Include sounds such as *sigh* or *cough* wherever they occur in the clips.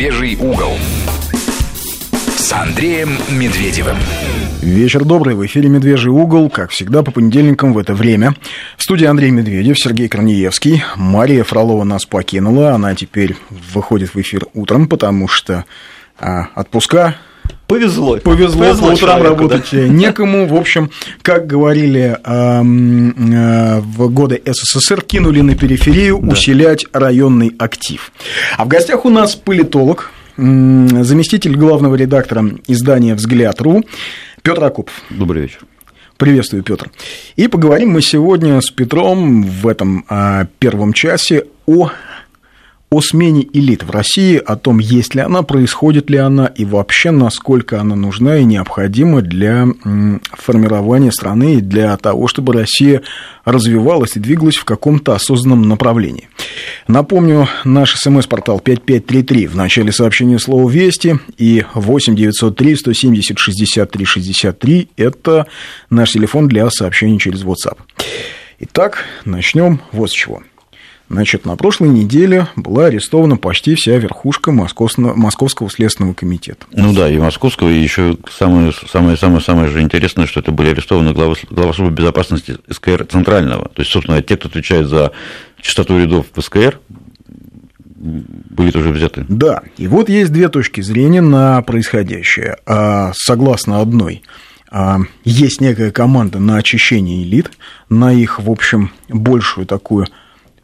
«Медвежий угол» с Андреем Медведевым. Вечер добрый. В эфире «Медвежий угол», как всегда, по понедельникам в это время. В студии Андрей Медведев, Сергей Корнеевский. Мария Фролова нас покинула. Она теперь выходит в эфир утром, потому что а, отпуска Повезло. Повезло, Повезло по утрам работать да? *laughs* некому. В общем, как говорили э, в годы СССР, кинули на периферию да. усилять районный актив. А в гостях у нас политолог, заместитель главного редактора издания «Взгляд.ру» Петр Акупов. Добрый вечер. Приветствую, Петр. И поговорим мы сегодня с Петром в этом а, первом часе о о смене элит в России, о том, есть ли она, происходит ли она и вообще насколько она нужна и необходима для формирования страны и для того, чтобы Россия развивалась и двигалась в каком-то осознанном направлении. Напомню, наш смс-портал 5533 в начале сообщения слова «Вести» и 8 903 170 63 63 – это наш телефон для сообщений через WhatsApp. Итак, начнем вот с чего – Значит, на прошлой неделе была арестована почти вся верхушка Московского, Московского следственного комитета. Ну да, и Московского, и еще самое, самое, самое, самое же интересное, что это были арестованы главы, глава службы безопасности СКР Центрального. То есть, собственно, те, кто отвечает за частоту рядов в СКР, были тоже взяты. Да, и вот есть две точки зрения на происходящее. А, согласно одной, а, есть некая команда на очищение элит, на их, в общем, большую такую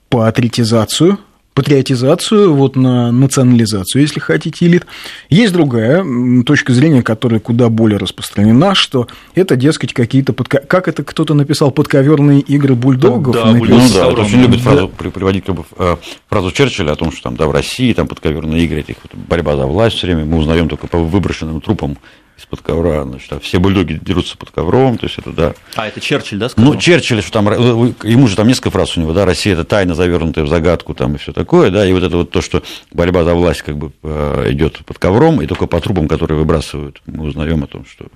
патриотизацию, патриотизацию, вот на национализацию, если хотите, элит. Есть другая точка зрения, которая куда более распространена, что это, дескать, какие-то, подко... как это кто-то написал, подковерные игры бульдогов. Да, ну, да, это очень любит фразу, приводить как бы, э, фразу Черчилля о том, что там, да, в России там подковерные игры, этих, вот, борьба за власть все время, мы узнаем только по выброшенным трупам из-под ковра, значит, а все бульдоги дерутся под ковром, то есть это да. А это Черчилль, да, сказал? Ну, Черчилль, что там, ему же там несколько фраз у него, да, Россия это тайна, завернутая в загадку, там и все такое, да, и вот это вот то, что борьба за власть как бы э, идет под ковром, и только по трубам, которые выбрасывают, мы узнаем о том, что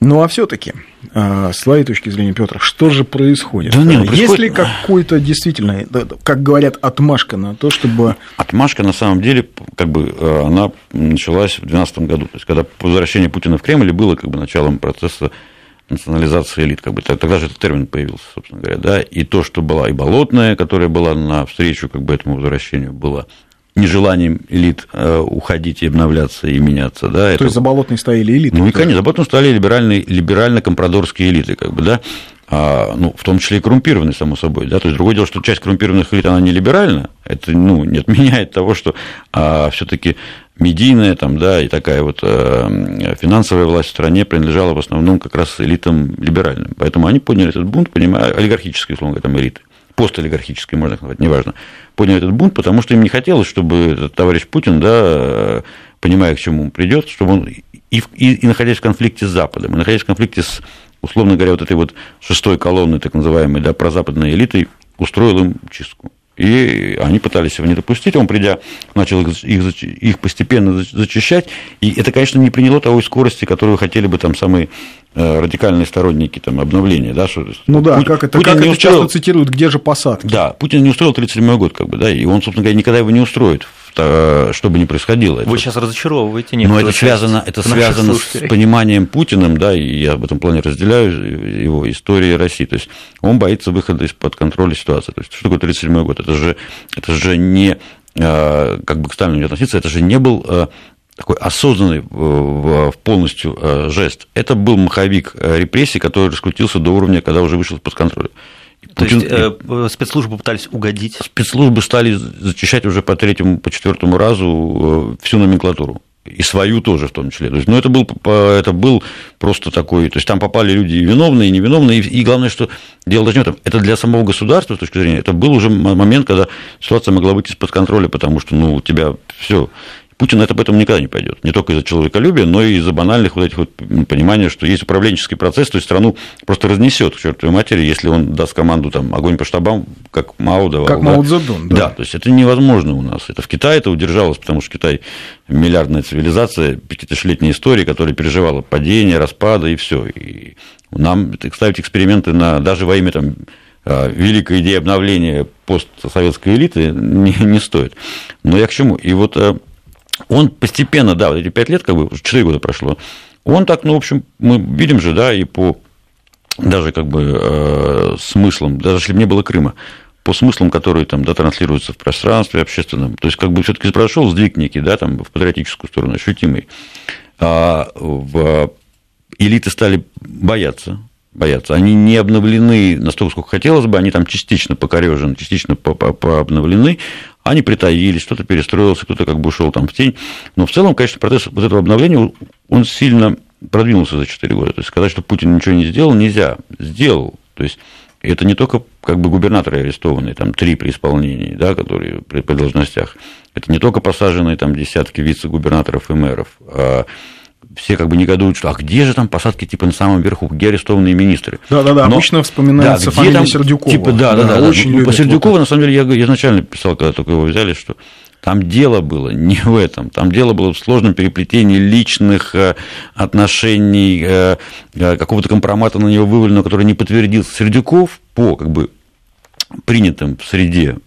ну а все-таки, а, с твоей точки зрения, Петр, что же происходит? Да нет, ну, происходит... Есть ли какой-то действительно, как говорят, отмашка на то, чтобы. Отмашка на самом деле, как бы, э, она началась в 2012 году. То есть, когда возвращение Путина в Кремль было как бы началом процесса национализации элит, как бы тогда же этот термин появился, собственно говоря, да, и то, что была и Болотная, которая была на встречу как бы этому возвращению, была нежеланием элит э, уходить и обновляться и меняться. Да, То это... есть за болотной стояли элиты? Ну и, конечно, за болотной стояли либеральные, либерально-компрадорские элиты, как бы, да, а, ну, в том числе и коррумпированные, само собой, да, то есть другое дело, что часть коррумпированных элит, она не либеральна, это, ну, не отменяет того, что а, все таки медийная там, да, и такая вот а, финансовая власть в стране принадлежала в основном как раз элитам либеральным, поэтому они подняли этот бунт, понимая, олигархические, условно говоря, там элиты постолигархической, можно сказать, неважно, подняли этот бунт, потому что им не хотелось, чтобы товарищ Путин, да, понимая, к чему он придет, чтобы он и, и, и находясь в конфликте с Западом, и находясь в конфликте с, условно говоря, вот этой вот шестой колонной, так называемой, да, прозападной элитой, устроил им чистку. И они пытались его не допустить, он, придя, начал их, их, их постепенно зачищать, и это, конечно, не приняло того скорости, которую хотели бы там самые Э, радикальные сторонники там, обновления. Да, что, ну да, Путин, как это, Путин как не это устроил, часто цитируют, где же посадки. Да, Путин не устроил 37 год, как бы, да, и он, собственно говоря, никогда его не устроит, что бы ни происходило. Вы это, сейчас разочаровываете Но это связано, это связано с пониманием Путиным, да, и я в этом плане разделяю его истории России. То есть он боится выхода из-под контроля ситуации. То есть что такое 37 год? Это же, это же не э, как бы к Сталину не относиться, это же не был э, такой осознанный полностью э, жест. Это был маховик э, репрессий, который раскрутился до уровня, когда уже вышел из-под контроля. То Путин... есть э, спецслужбы пытались угодить? Спецслужбы стали зачищать уже по третьему, по четвертому разу всю номенклатуру. И свою тоже в том числе. То есть, ну, это был, это был просто такой... То есть, там попали люди и виновные, и невиновные. И, и главное, что дело даже не в этом. Это для самого государства, с точки зрения, это был уже момент, когда ситуация могла выйти из-под контроля, потому что, ну, у тебя все Путин это об этом никогда не пойдет. Не только из-за человеколюбия, но и из-за банальных вот этих вот понимания, что есть управленческий процесс, то есть страну просто разнесет к чертовой матери, если он даст команду там огонь по штабам, как Мао давал. Как да? Мао Цзэдун, да. Да, то есть это невозможно у нас. Это в Китае это удержалось, потому что Китай миллиардная цивилизация, пятитысячелетняя история, которая переживала падение, распады и все. И нам ставить эксперименты на даже во имя там а, великой идеи обновления постсоветской элиты не, не стоит. Но я к чему? И вот а, он постепенно, да, вот эти пять лет, как бы, четыре года прошло, он так, ну, в общем, мы видим же, да, и по даже как бы э, смыслам, даже если бы не было Крыма, по смыслам, которые там, да, транслируются в пространстве общественном. То есть, как бы все-таки произошел сдвиг некий, да, там, в патриотическую сторону, ощутимый. А в элиты стали бояться, бояться. Они не обновлены настолько, сколько хотелось бы, они там частично покорежены, частично пообновлены, они притаились, кто-то перестроился, кто-то как бы ушел там в тень. Но в целом, конечно, процесс вот этого обновления, он сильно продвинулся за 4 года. То есть сказать, что Путин ничего не сделал, нельзя. Сделал. То есть это не только как бы губернаторы арестованные, там три при исполнении, да, которые при, при должностях. Это не только посаженные там десятки вице-губернаторов и мэров, а все как бы негодуют, что а где же там посадки типа на самом верху, где арестованные министры? Да-да-да, обычно вспоминается да, фамилия там, Сердюкова. Типа, да, да, да. да, очень ну, по Сердюкову, на самом деле, я изначально писал, когда только его взяли, что там дело было не в этом. Там дело было в сложном переплетении личных э, отношений, э, э, какого-то компромата на него вываленного, который не подтвердился. Сердюков по как бы принятым в среде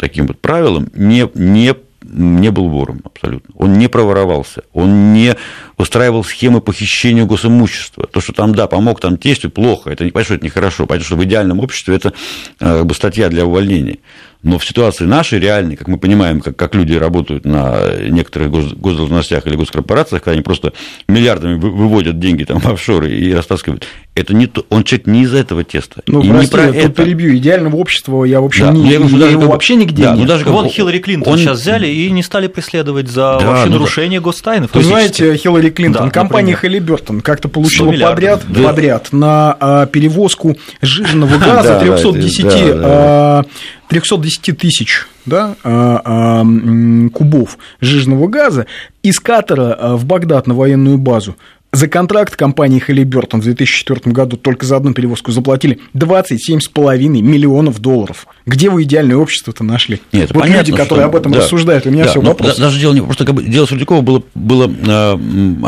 таким вот правилам не, не не был вором абсолютно. Он не проворовался, он не устраивал схемы похищения госимущества. То, что там, да, помог там тестю, плохо, это не понятно, что это нехорошо, понятно, что в идеальном обществе это как бы, статья для увольнения. Но в ситуации нашей реальной, как мы понимаем, как, как люди работают на некоторых гос, госдолжностях или госкорпорациях, когда они просто миллиардами выводят деньги там в офшоры и растаскивают, это не то, он человек не из этого теста. Ну, и прости, не про я это. перебью. Идеального общества я вообще да, не, я его даже, вообще нигде да, нет. Ну, даже Вон он, Хиллари Клинтон он... сейчас взяли и не стали преследовать за да, вообще ну, нарушение да. гостайны. Понимаете, Хиллари Клинтон, да, компания Халибертон как-то получила подряд, да. подряд на а, перевозку сжиженного *laughs* газа 310 310 тысяч да, а, а, кубов жиженного газа из Катара а, в Багдад на военную базу. За контракт компании Halliburton в 2004 году только за одну перевозку заплатили 27,5 миллионов долларов. Где вы идеальное общество-то нашли? Нет, вот понятно, люди, которые что... об этом да, рассуждают, у меня да, все вопрос. Даже дело не просто как бы дело Сурдюкова было, было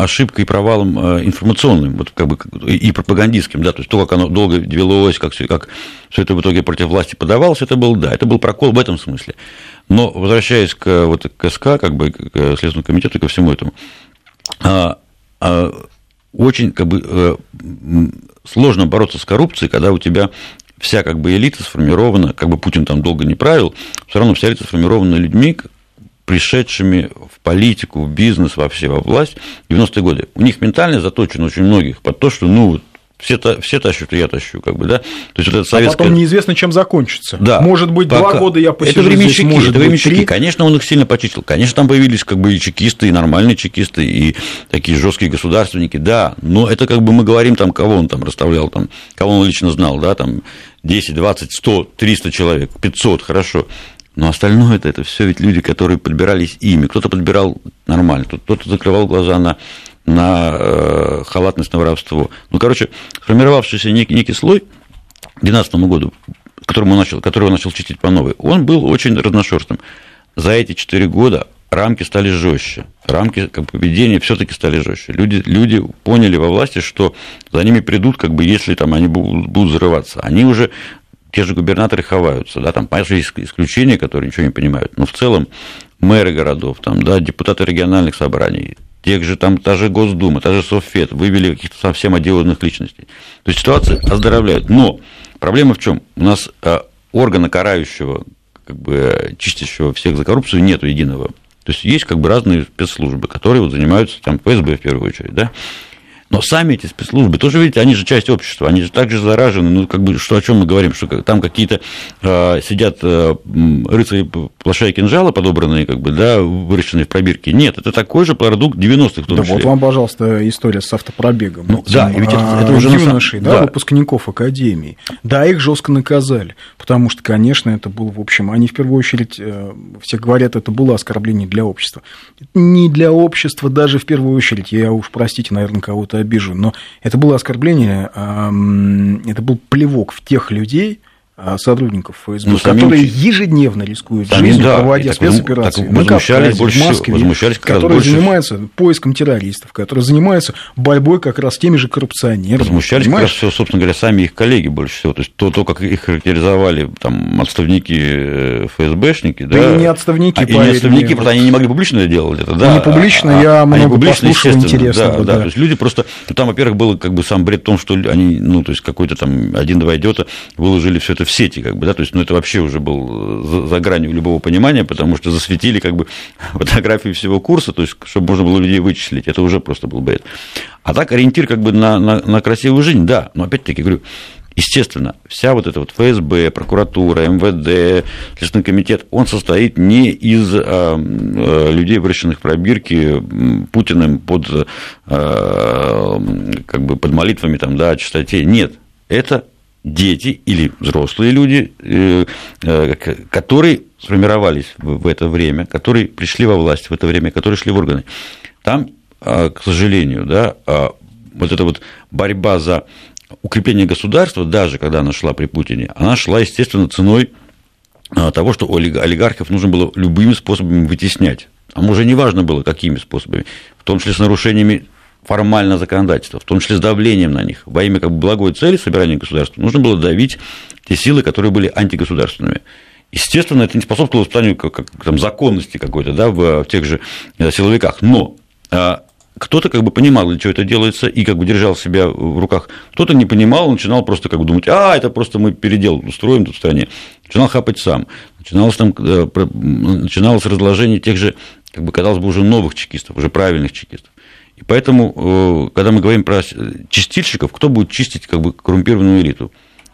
ошибкой и провалом информационным, вот как бы и пропагандистским, да, то есть то, как оно долго велось, как все, как все это в итоге против власти подавалось, это был, да, это был прокол в этом смысле. Но возвращаясь к, вот, к СК, как бы к Следственному комитету, ко всему этому, а, очень как бы, э, сложно бороться с коррупцией, когда у тебя вся как бы элита сформирована, как бы Путин там долго не правил, все равно вся элита сформирована людьми, пришедшими в политику, в бизнес, вообще во власть в 90-е годы. У них ментально заточено очень многих под то, что ну вот все, все тащут, и я тащу, как бы, да. То есть, вот это советское... А потом неизвестно, чем закончится. Да. Может быть, пока... два года я посижу это временщики, здесь, может это быть, временщики. три. Конечно, он их сильно почистил. Конечно, там появились как бы и чекисты, и нормальные чекисты, и такие жесткие государственники, да. Но это как бы мы говорим, там, кого он там расставлял, там, кого он лично знал, да, там 10, 20, 100, 300 человек, 500, хорошо. Но остальное это, это все ведь люди, которые подбирались ими. Кто-то подбирал нормально, кто-то закрывал глаза на на э, халатность, на воровство. Ну, короче, сформировавшийся некий, некий слой к 2012 году, которому начал, которого начал чистить по новой, он был очень разношерстным. За эти 4 года рамки стали жестче, рамки как поведения все-таки стали жестче. Люди, люди поняли во власти, что за ними придут, как бы, если там они будут, взрываться. Они уже те же губернаторы ховаются, да, там, понятно, есть исключения, которые ничего не понимают, но в целом мэры городов, там, да, депутаты региональных собраний, тех же там, та же Госдума, та же Совфед, вывели каких-то совсем отделанных личностей. То есть ситуация оздоровляет. Но проблема в чем? У нас э, органа карающего, как бы чистящего всех за коррупцию нету единого. То есть есть как бы разные спецслужбы, которые вот занимаются там ФСБ в первую очередь, да, но сами эти спецслужбы, тоже, видите, они же часть общества, они же также заражены. Ну, как бы, что, о чем мы говорим, что там какие-то э, сидят э, рыцари плаша и кинжала подобранные, как бы, да, выращенные в пробирке. Нет, это такой же продукт 90-х, в том да числе. вот вам, пожалуйста, история с автопробегом. Ну, да, и ведь это, это уже юношей, да, да, выпускников академии. Да, их жестко наказали, потому что, конечно, это было, в общем, они в первую очередь, э, все говорят, это было оскорбление для общества. Не для общества даже в первую очередь, я уж, простите, наверное, кого-то обижу, но это было оскорбление, это был плевок в тех людей, сотрудников ФСБ, ну, которые самим... ежедневно рискуют самим, жизнью, да, проводя спецоперации так, на Кавказе, больше, в Москве, возмущались которые больше... занимаются поиском террористов, которые занимаются борьбой как раз с теми же коррупционерами. Возмущались понимаешь? как раз, все, собственно говоря, сами их коллеги больше всего. То есть то, то как их характеризовали там, отставники э, ФСБшники. Да, да и не отставники, а, и не отставники, просто они не могли публично делать это. Да, не публично, а, я а, много публично, послушал, интересно. Да, да, да. То есть люди просто... Ну, там, во-первых, был как бы сам бред в том, что они, ну, то есть какой-то там один-два идиота выложили все это в сети, как бы, да, то есть, ну, это вообще уже был за, за гранью любого понимания, потому что засветили как бы *laughs* фотографии всего курса, то есть, чтобы можно было людей вычислить, это уже просто был бред. А так ориентир как бы на, на, на красивую жизнь, да, но опять-таки говорю, Естественно, вся вот эта вот ФСБ, прокуратура, МВД, Следственный комитет, он состоит не из а, а, людей, выращенных в пробирке Путиным под, а, как бы под молитвами там, да, о чистоте. Нет, это дети или взрослые люди, э, э, которые сформировались в это время, которые пришли во власть в это время, которые шли в органы. Там, к сожалению, да, вот эта вот борьба за укрепление государства, даже когда она шла при Путине, она шла, естественно, ценой того, что олигархов нужно было любыми способами вытеснять. А уже не важно было, какими способами, в том числе с нарушениями формально законодательства, в том числе с давлением на них. Во имя как бы благой цели собирания государства нужно было давить те силы, которые были антигосударственными. Естественно, это не способствовало воспитанию как, как, там, законности какой-то да, в, в тех же э, силовиках. Но а, кто-то как бы понимал, для чего это делается, и как бы держал себя в руках. Кто-то не понимал, начинал просто как бы думать, а, это просто мы передел устроим тут в стране. Начинал хапать сам. Начиналось, там, э, начиналось разложение тех же, как бы, казалось бы, уже новых чекистов, уже правильных чекистов. И поэтому, э, когда мы говорим про чистильщиков, кто будет чистить как бы коррумпированную элиту?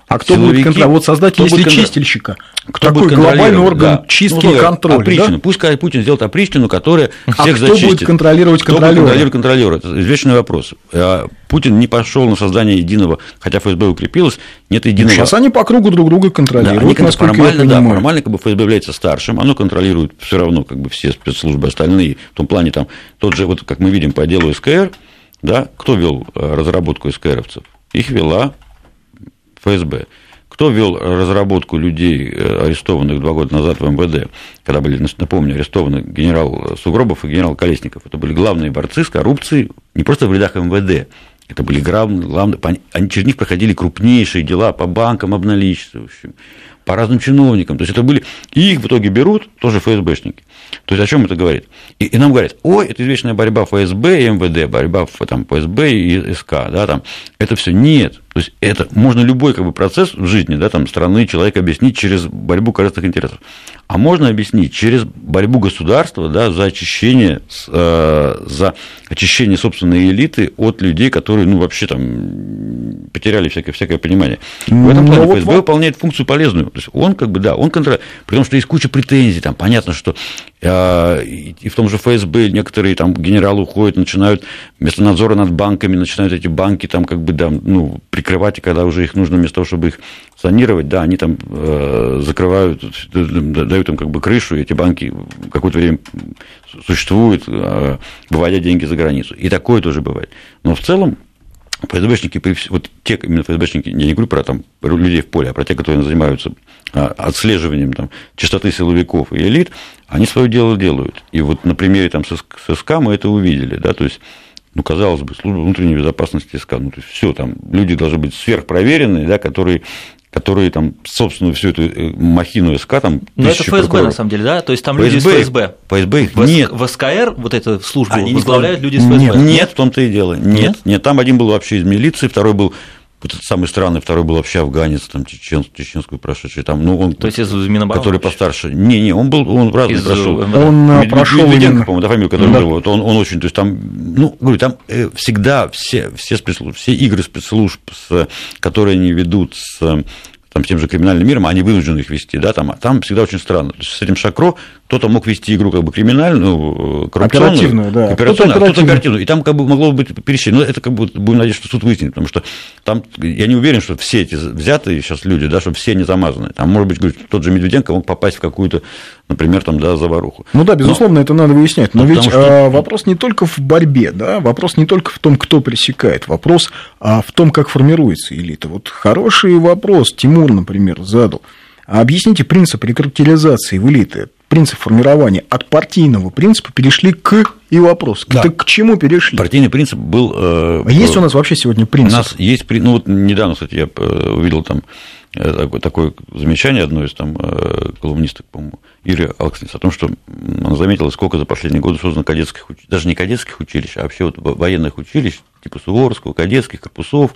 А кто Силовики, будет контролировать? Вот создать, кто если чистильщика, кто такой будет глобальный орган да. чистки ну, и контроля. Опричнину. Да? Пусть Путин сделает опричнину, которая всех а кто зачистит. будет контролировать кто контролера? Будет контролировать контролера? Это извечный вопрос. А Путин не пошел на создание единого, хотя ФСБ укрепилось, нет единого. Сейчас они по кругу друг друга контролируют. Да, они формально, да, формально как бы ФСБ является старшим, оно контролирует все равно как бы все спецслужбы остальные. В том плане там тот же, вот как мы видим по делу СКР, да, кто вел э, разработку СКРовцев? Их вела ФСБ. Кто вел разработку людей, э, арестованных два года назад в МВД, когда были, напомню, арестованы генерал Сугробов и генерал Колесников? Это были главные борцы с коррупцией не просто в рядах МВД, это были главные, главные, они через них проходили крупнейшие дела по банкам обналичивающим, по разным чиновникам. То есть это были, и их в итоге берут тоже ФСБшники. То есть о чем это говорит? И, и нам говорят, ой, это извечная борьба ФСБ и МВД, борьба там, ФСБ и СК, да, там, это все нет. То есть это можно любой как бы, процесс в жизни да, там, страны человека объяснить через борьбу корыстных интересов. А можно объяснить через борьбу государства да, за очищение, э, за очищение собственной элиты от людей, которые ну, вообще там потеряли всякое, всякое понимание. В этом плане ФСБ вот... выполняет функцию полезную. То есть он как бы, да, он контролирует, при том, что есть куча претензий, там понятно, что э, и в том же ФСБ некоторые там генералы уходят, начинают вместо надзора над банками, начинают эти банки там как бы, да, ну, прикрывать, и когда уже их нужно вместо того, чтобы их санировать, да, они там э, закрывают, дают им как бы крышу, и эти банки какое-то время существуют, э, выводя деньги за границу. И такое тоже бывает. Но в целом ФСБшники, вот те именно ФСБшники, я не говорю про там, людей в поле, а про те, которые занимаются а, отслеживанием там, частоты силовиков и элит, они свое дело делают. И вот на примере там, с СК мы это увидели. Да, то есть ну, казалось бы, служба внутренней безопасности СК, ну, то есть все, там люди должны быть сверхпроверенные, да, которые которые там, собственно, всю эту э, махину СК там. Но это ФСБ прокуроров. на самом деле, да? То есть там ФСБ, люди из ФСБ. ФСБ их в, нет. В СКР, вот эту службу, Они возглавляют люди из ФСБ. Нет, нет, в том-то и дело. Нет, нет, нет, там один был вообще из милиции, второй был вот этот самый странный, второй был вообще афганец, там, чечен, чеченскую прошедший, там, ну, он, То есть из Минобороны? Который постарше. Не, не, он был, он разный из прошел. Он Мед, прошел Медведенко, по-моему, да, фамилию, который да. был, вот он, он очень, то есть там, ну, говорю, там э, всегда все, все спецслужбы, все игры спецслужб, с, которые они ведут с там, тем же криминальным миром, они вынуждены их вести, да, там, там всегда очень странно. То есть с этим Шакро кто-то мог вести игру как бы криминальную, коррупционную, оперативную, да. оперативную, кто-то, оперативную. И там как бы могло быть пересечение. Но это как бы будем надеяться, что суд выяснит, потому что там я не уверен, что все эти взятые сейчас люди, да, что все не замазаны. Там, может быть, говорит, тот же Медведенко мог попасть в какую-то, например, там, да, заваруху. Ну да, безусловно, но, это надо выяснять. Но ну, ведь что... А, вопрос не только в борьбе, да, вопрос не только в том, кто пресекает, вопрос а в том, как формируется элита. Вот хороший вопрос Тимур, например, задал. А объясните принцип рекрутилизации в элиты, принцип формирования. От партийного принципа перешли к и вопрос. Да. к чему перешли? Партийный принцип был... Э, а есть у нас вообще сегодня принцип? У нас есть... Ну, вот недавно, кстати, я э, увидел там э, такое, замечание одной из там э, колумнисток, по-моему, Иры Алкснис, о том, что она заметила, сколько за последние годы создано кадетских даже не кадетских училищ, а вообще вот военных училищ, типа Суворовского, кадетских корпусов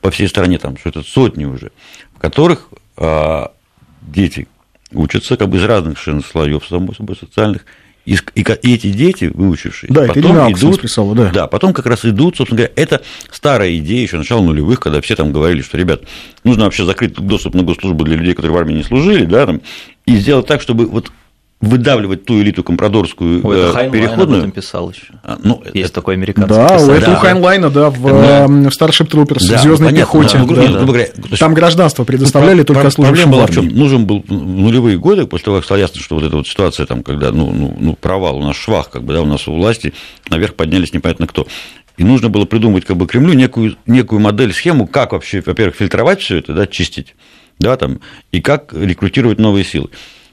по всей стране, там, что это сотни уже, в которых а, дети учатся как бы из разных слоев, само собой, социальных, и, и, и эти дети, выучившие, да, потом идут, писала, да. да, потом как раз идут, собственно говоря, это старая идея еще начала нулевых, когда все там говорили, что, ребят, нужно вообще закрыть доступ на госслужбу для людей, которые в армии не служили, да, там, и сделать так, чтобы вот выдавливать ту элиту компрадорскую Ой, это э, переходную. об этом писал еще. А, ну, Есть это... такой американский Да, писатель. это да. у Хайнлайна, да, в, да. в Starship Troopers, да, в Звездной ну, пехоте. Да, да. Нет, говоря, Там гражданство предоставляли ну, только служащим Проблема была в чем? Нужен был нулевые годы, после того, как стало ясно, что вот эта вот ситуация, там, когда ну, ну, ну, провал, у нас швах, как бы, да, у нас у власти, наверх поднялись непонятно кто. И нужно было придумать как бы Кремлю некую, некую модель, схему, как вообще, во-первых, фильтровать все это, да, чистить, да, там, и как рекрутировать новые силы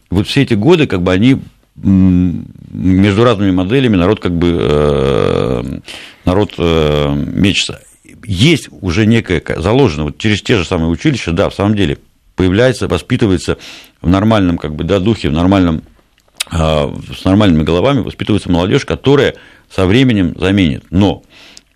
вот все эти годы, как бы они между разными моделями народ как бы э, народ э, мечется. Есть уже некое заложено вот через те же самые училища, да, в самом деле появляется, воспитывается в нормальном как бы да, духе, в нормальном э, с нормальными головами воспитывается молодежь, которая со временем заменит. Но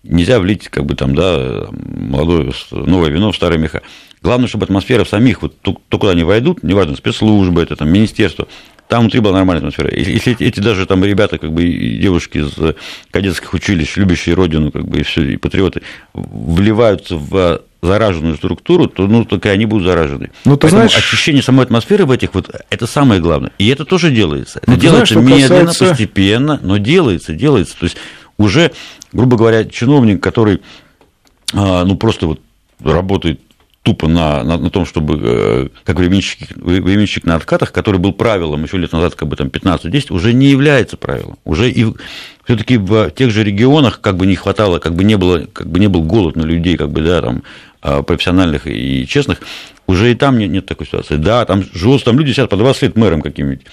нельзя влить как бы там да молодое новое вино в старые меха. Главное, чтобы атмосфера в самих, вот то, куда они войдут, неважно, спецслужбы, это там министерство, там внутри была нормальная атмосфера. Если эти, эти даже там ребята, как бы и девушки из кадетских училищ, любящие родину, как бы и все, и патриоты, вливаются в зараженную структуру, то ну, только они будут заражены. Ну, ты Поэтому знаешь... очищение самой атмосферы в этих вот это самое главное. И это тоже делается. Это ну, делается знаешь, медленно, касается... постепенно, но делается, делается. То есть уже, грубо говоря, чиновник, который а, ну просто вот работает тупо на, на, на том, чтобы э, как временщик, временщик на откатах, который был правилом еще лет назад, как бы там 15-10, уже не является правилом. Уже и все-таки в тех же регионах как бы не хватало, как бы не было, как бы не был голод на людей, как бы, да, там, а, профессиональных и честных, уже и там нет, нет такой ситуации. Да, там живут, там люди сидят по 20 лет мэром каким-нибудь.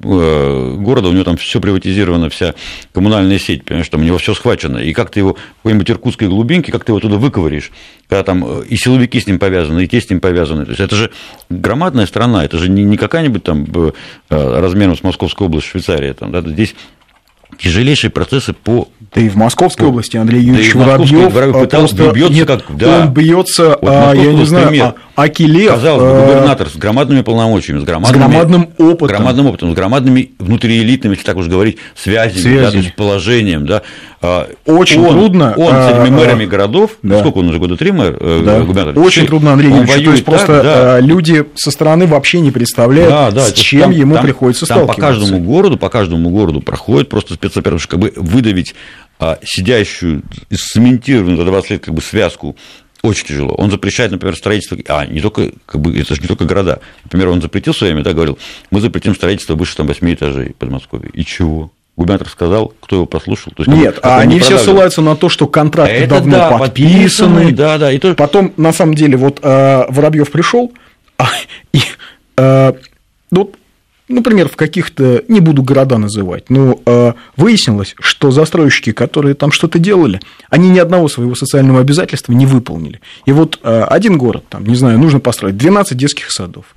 Э, города, у него там все приватизировано, вся коммунальная сеть, понимаешь, там у него все схвачено, и как ты его в какой-нибудь иркутской глубинке, как ты его туда выковыришь, когда там э, и силовики с ним повязаны, и те с ним повязаны, то есть это же громадная страна, это же не какая-нибудь там э, размером с Московской области, Швейцария, там, да, здесь тяжелейшие процессы по да и в Московской ну, области Андрей Юрьевич да Воробьев а, просто бьется нет, как, да. он бьется, вот а, я не знаю, пример. а, Акилев. Казалось бы, губернатор с громадными полномочиями, с громадными, с громадным опытом. Громадным опытом, с громадными внутриэлитными, если так уж говорить, связями, связями. Да, то есть положением, да. А, очень он, трудно. Он с этими мэрами городов, да. сколько он уже года три мэр, э, да. губернатор? Очень трудно, Андрей Юрьевич, то есть просто да. люди со стороны вообще не представляют, да, да, с чем там, ему там, приходится там сталкиваться. по каждому городу, по каждому городу проходит просто спецоперация, как бы выдавить а сидящую, цементированную за 20 лет как бы связку очень тяжело. Он запрещает, например, строительство, а не только, как бы, это же не только города. Например, он запретил в свое время, да, говорил, мы запретим строительство выше там 8 этажей Подмосковья. И чего? Губернатор сказал, кто его послушал. То есть, Нет, а они все ссылаются на то, что контракты это давно да, подписаны. Да, да. И то... Потом, на самом деле, вот э, Воробьев пришел, а, и э, ну, например, в каких-то, не буду города называть, но э, выяснилось, что застройщики, которые там что-то делали, они ни одного своего социального обязательства не выполнили. И вот э, один город, там, не знаю, нужно построить 12 детских садов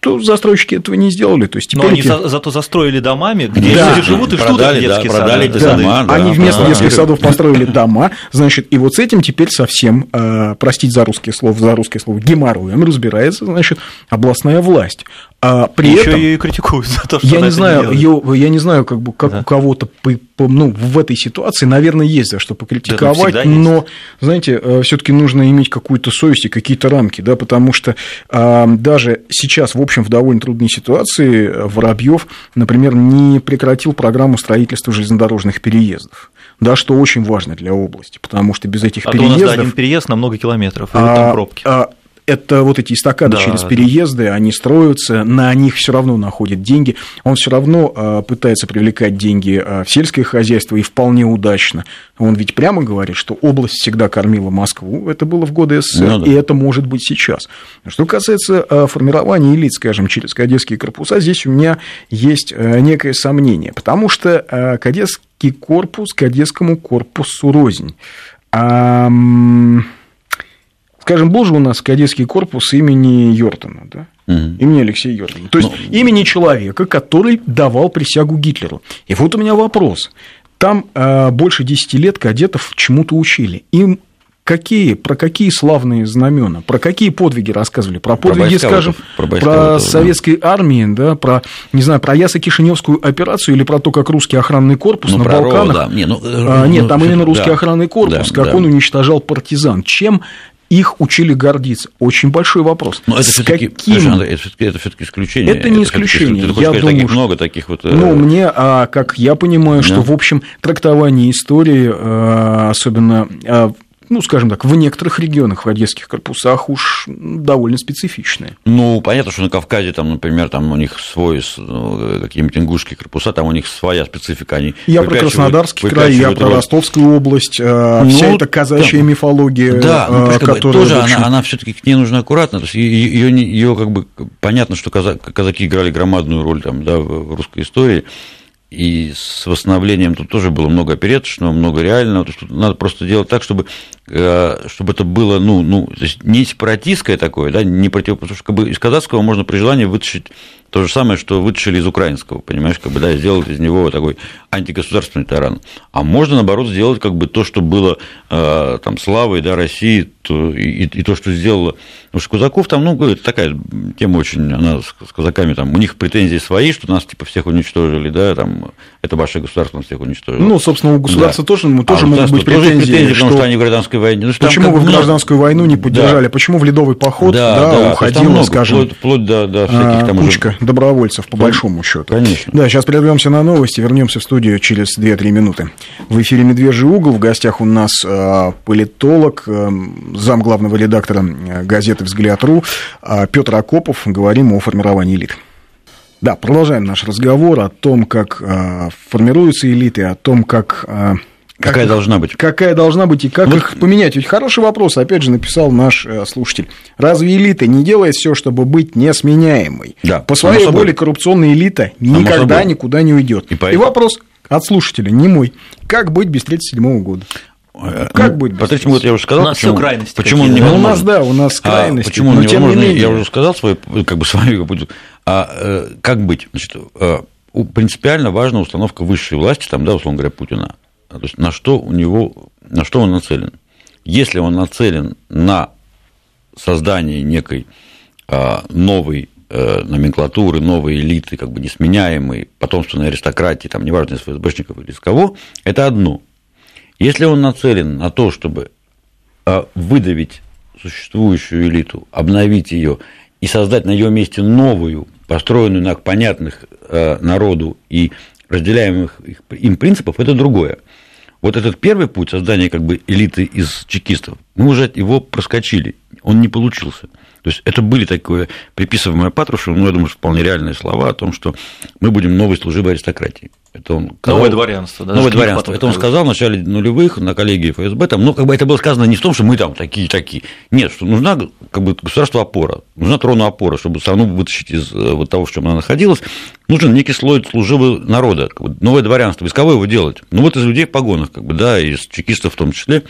то застройщики этого не сделали. То есть теперь Но они эти... зато застроили домами, где да. люди живут и продали, ждут детские да, продали сады. Да. Дома, да, они вместо да, детских да. садов построили дома, значит, и вот с этим теперь совсем, э, простить за русские слова, за русские слова, геморроем разбирается, значит, областная власть. А при Еще этом ее и критикуют за то, что я не знаю, делает. ее, я не знаю, как бы как Да. у кого-то по- по- ну, в этой ситуации, наверное, есть за что покритиковать, есть. но, знаете, все-таки нужно иметь какую-то совесть и какие-то рамки, да, потому что а, даже сейчас, в общем, в довольно трудной ситуации Воробьев, например, не прекратил программу строительства железнодорожных переездов. Да, что очень важно для области, потому что без этих А то у нас да, переездов один переезд на много километров, и а, там пробки. а, это вот эти эстакады Да, через да. переезды, они строятся, на них все равно находят деньги. Он все равно а, пытается привлекать деньги а, в сельское хозяйство и вполне удачно. Он ведь прямо говорит, что область всегда кормила Москву. Это было в годы СССР, Ну да. и это может быть сейчас. Что касается а, формирования элит, скажем, через кадетские корпуса, здесь у меня есть некое сомнение, потому что кадетский корпус кадетскому корпусу рознь. А, Скажем, был же у нас кадетский корпус имени Йортона, да? Мгм. Имени Алексея Йортона. То есть Ну. имени человека, который давал присягу Гитлеру. И вот у меня вопрос. Там э, больше 10 лет кадетов чему-то учили. Им какие, про какие славные знамена, про какие подвиги рассказывали? Про подвиги, бойскаутов, скажем, про про, бойскаутов, да. советской армии, да, про, не знаю, про Ясо-Кишиневскую операцию или про то, как русский охранный корпус Ну, на про Балканах... РО, да. Не, ну, А, э, нет, ну, там именно всё-таки, русский да. охранный корпус, Да, как да. он уничтожал партизан. Чем их учили гордиться? Очень большой вопрос. Но это все-таки, каким... это все-таки это все-таки исключение. Это не всё-таки исключение. Ты Я сказать, думаю, таких что- много таких вот. э, Ну, мне, а, как я понимаю, что, Да. в общем, трактование истории, а, особенно, а, ну, скажем так, в некоторых регионах, в одесских корпусах уж довольно специфичное. Ну, понятно, что на Кавказе, там, например, там у них свой, ну, какие-нибудь ингушские корпуса, там у них своя специфика. Они Я про Краснодарский край, я про. Ростовскую область, а, Ну, вся эта казачья там- мифология, Да, ну, бы которая, тоже общем, она, она все-таки к ней нужно аккуратно. То есть ее, ее как бы понятно, что каза- казаки играли громадную роль там, да, в русской истории. И с восстановлением тут тоже было много опереточного, много реального. То есть тут надо просто делать так, чтобы, э, чтобы это было ну, ну, то есть не сепаратистское такое, да, не против... Потому что как бы, из казахского можно при желании вытащить то же самое, что вытащили из украинского, понимаешь, как бы, да, сделать из него такой антигосударственный таран. А можно, наоборот, сделать как бы то, что было э, там славой да, России, то, и, и то, что сделала. Потому что Кузаков там, ну, это такая тема очень, она с, с казаками, там, у них претензии свои, что нас типа всех уничтожили, да, там, это ваше государство нас всех уничтожило. Ну, собственно, у государства Да. тоже, ну, тоже А могут быть государства тоже претензии, потому что что они в гражданской войне. Ну, там почему как вы в гражданскую войну не поддержали, почему в ледовый поход да, да, да, там уходила, много, скажем, вплоть, вплоть до, до а, всяких там уже- кучка добровольцев, по большому счету. Конечно. Да, сейчас прервемся на новости, вернемся в студию через 2-3 минуты. В эфире «Медвежий угол», в гостях у нас э, политолог, э, зам главного редактора газеты «Взгляд.ру» Петр Акопов. Говорим о формировании элит. Да, продолжаем наш разговор о том, как э, формируются элиты, о том, как... э, Какая их- должна быть? Какая должна быть и как Вот- их поменять? Ведь хороший вопрос, опять же, написал наш э, слушатель. Разве элита не делает все, чтобы быть несменяемой? Да, По само своей собой. воле коррупционная элита никогда никуда не уйдет. И И, поэтому- вопрос от слушателя, не мой. Как быть без 37 года? Как быть без По третьему году я уже сказал, У нас почему, крайности почему он какие-то. Ну, у нас, да, у нас А крайности. почему он но тем не невозможен, менее. я уже сказал *laughs* свою, как бы свою позицию. А э, как быть? Значит, э, принципиально важна установка высшей власти, там, да, условно говоря, Путина. То есть на что у него, на что он нацелен? Если он нацелен на создание некой а, новой э, номенклатуры, новой элиты, как бы несменяемой, потомственной аристократии, там, неважно, из ФСБшников или из кого, это одно. Если он нацелен на то, чтобы а, выдавить существующую элиту, обновить ее и создать на ее месте новую, построенную на понятных э, народу и разделяемых им принципов, это другое. Вот этот первый путь создания как бы элиты из чекистов, мы уже его проскочили, он не получился. То есть это были такое приписываемое Патрушеву, ну, я думаю, что вполне реальные слова о том, что мы будем новой служебой аристократии. Это он Новое сказал- дворянство. да, Новое дворянство. Это он сказал в начале нулевых на коллегии ФСБ. Там, ну, как бы это было сказано не в том, что мы там такие-такие. Нет, что нужна как бы государство опора, нужна трону опора, чтобы страну вытащить из э, вот того, в чем она находилась. Нужен некий слой служивого народа, как бы, новое дворянство. Из кого его делать? Ну, вот из людей в погонах, как бы, да, из чекистов в том числе,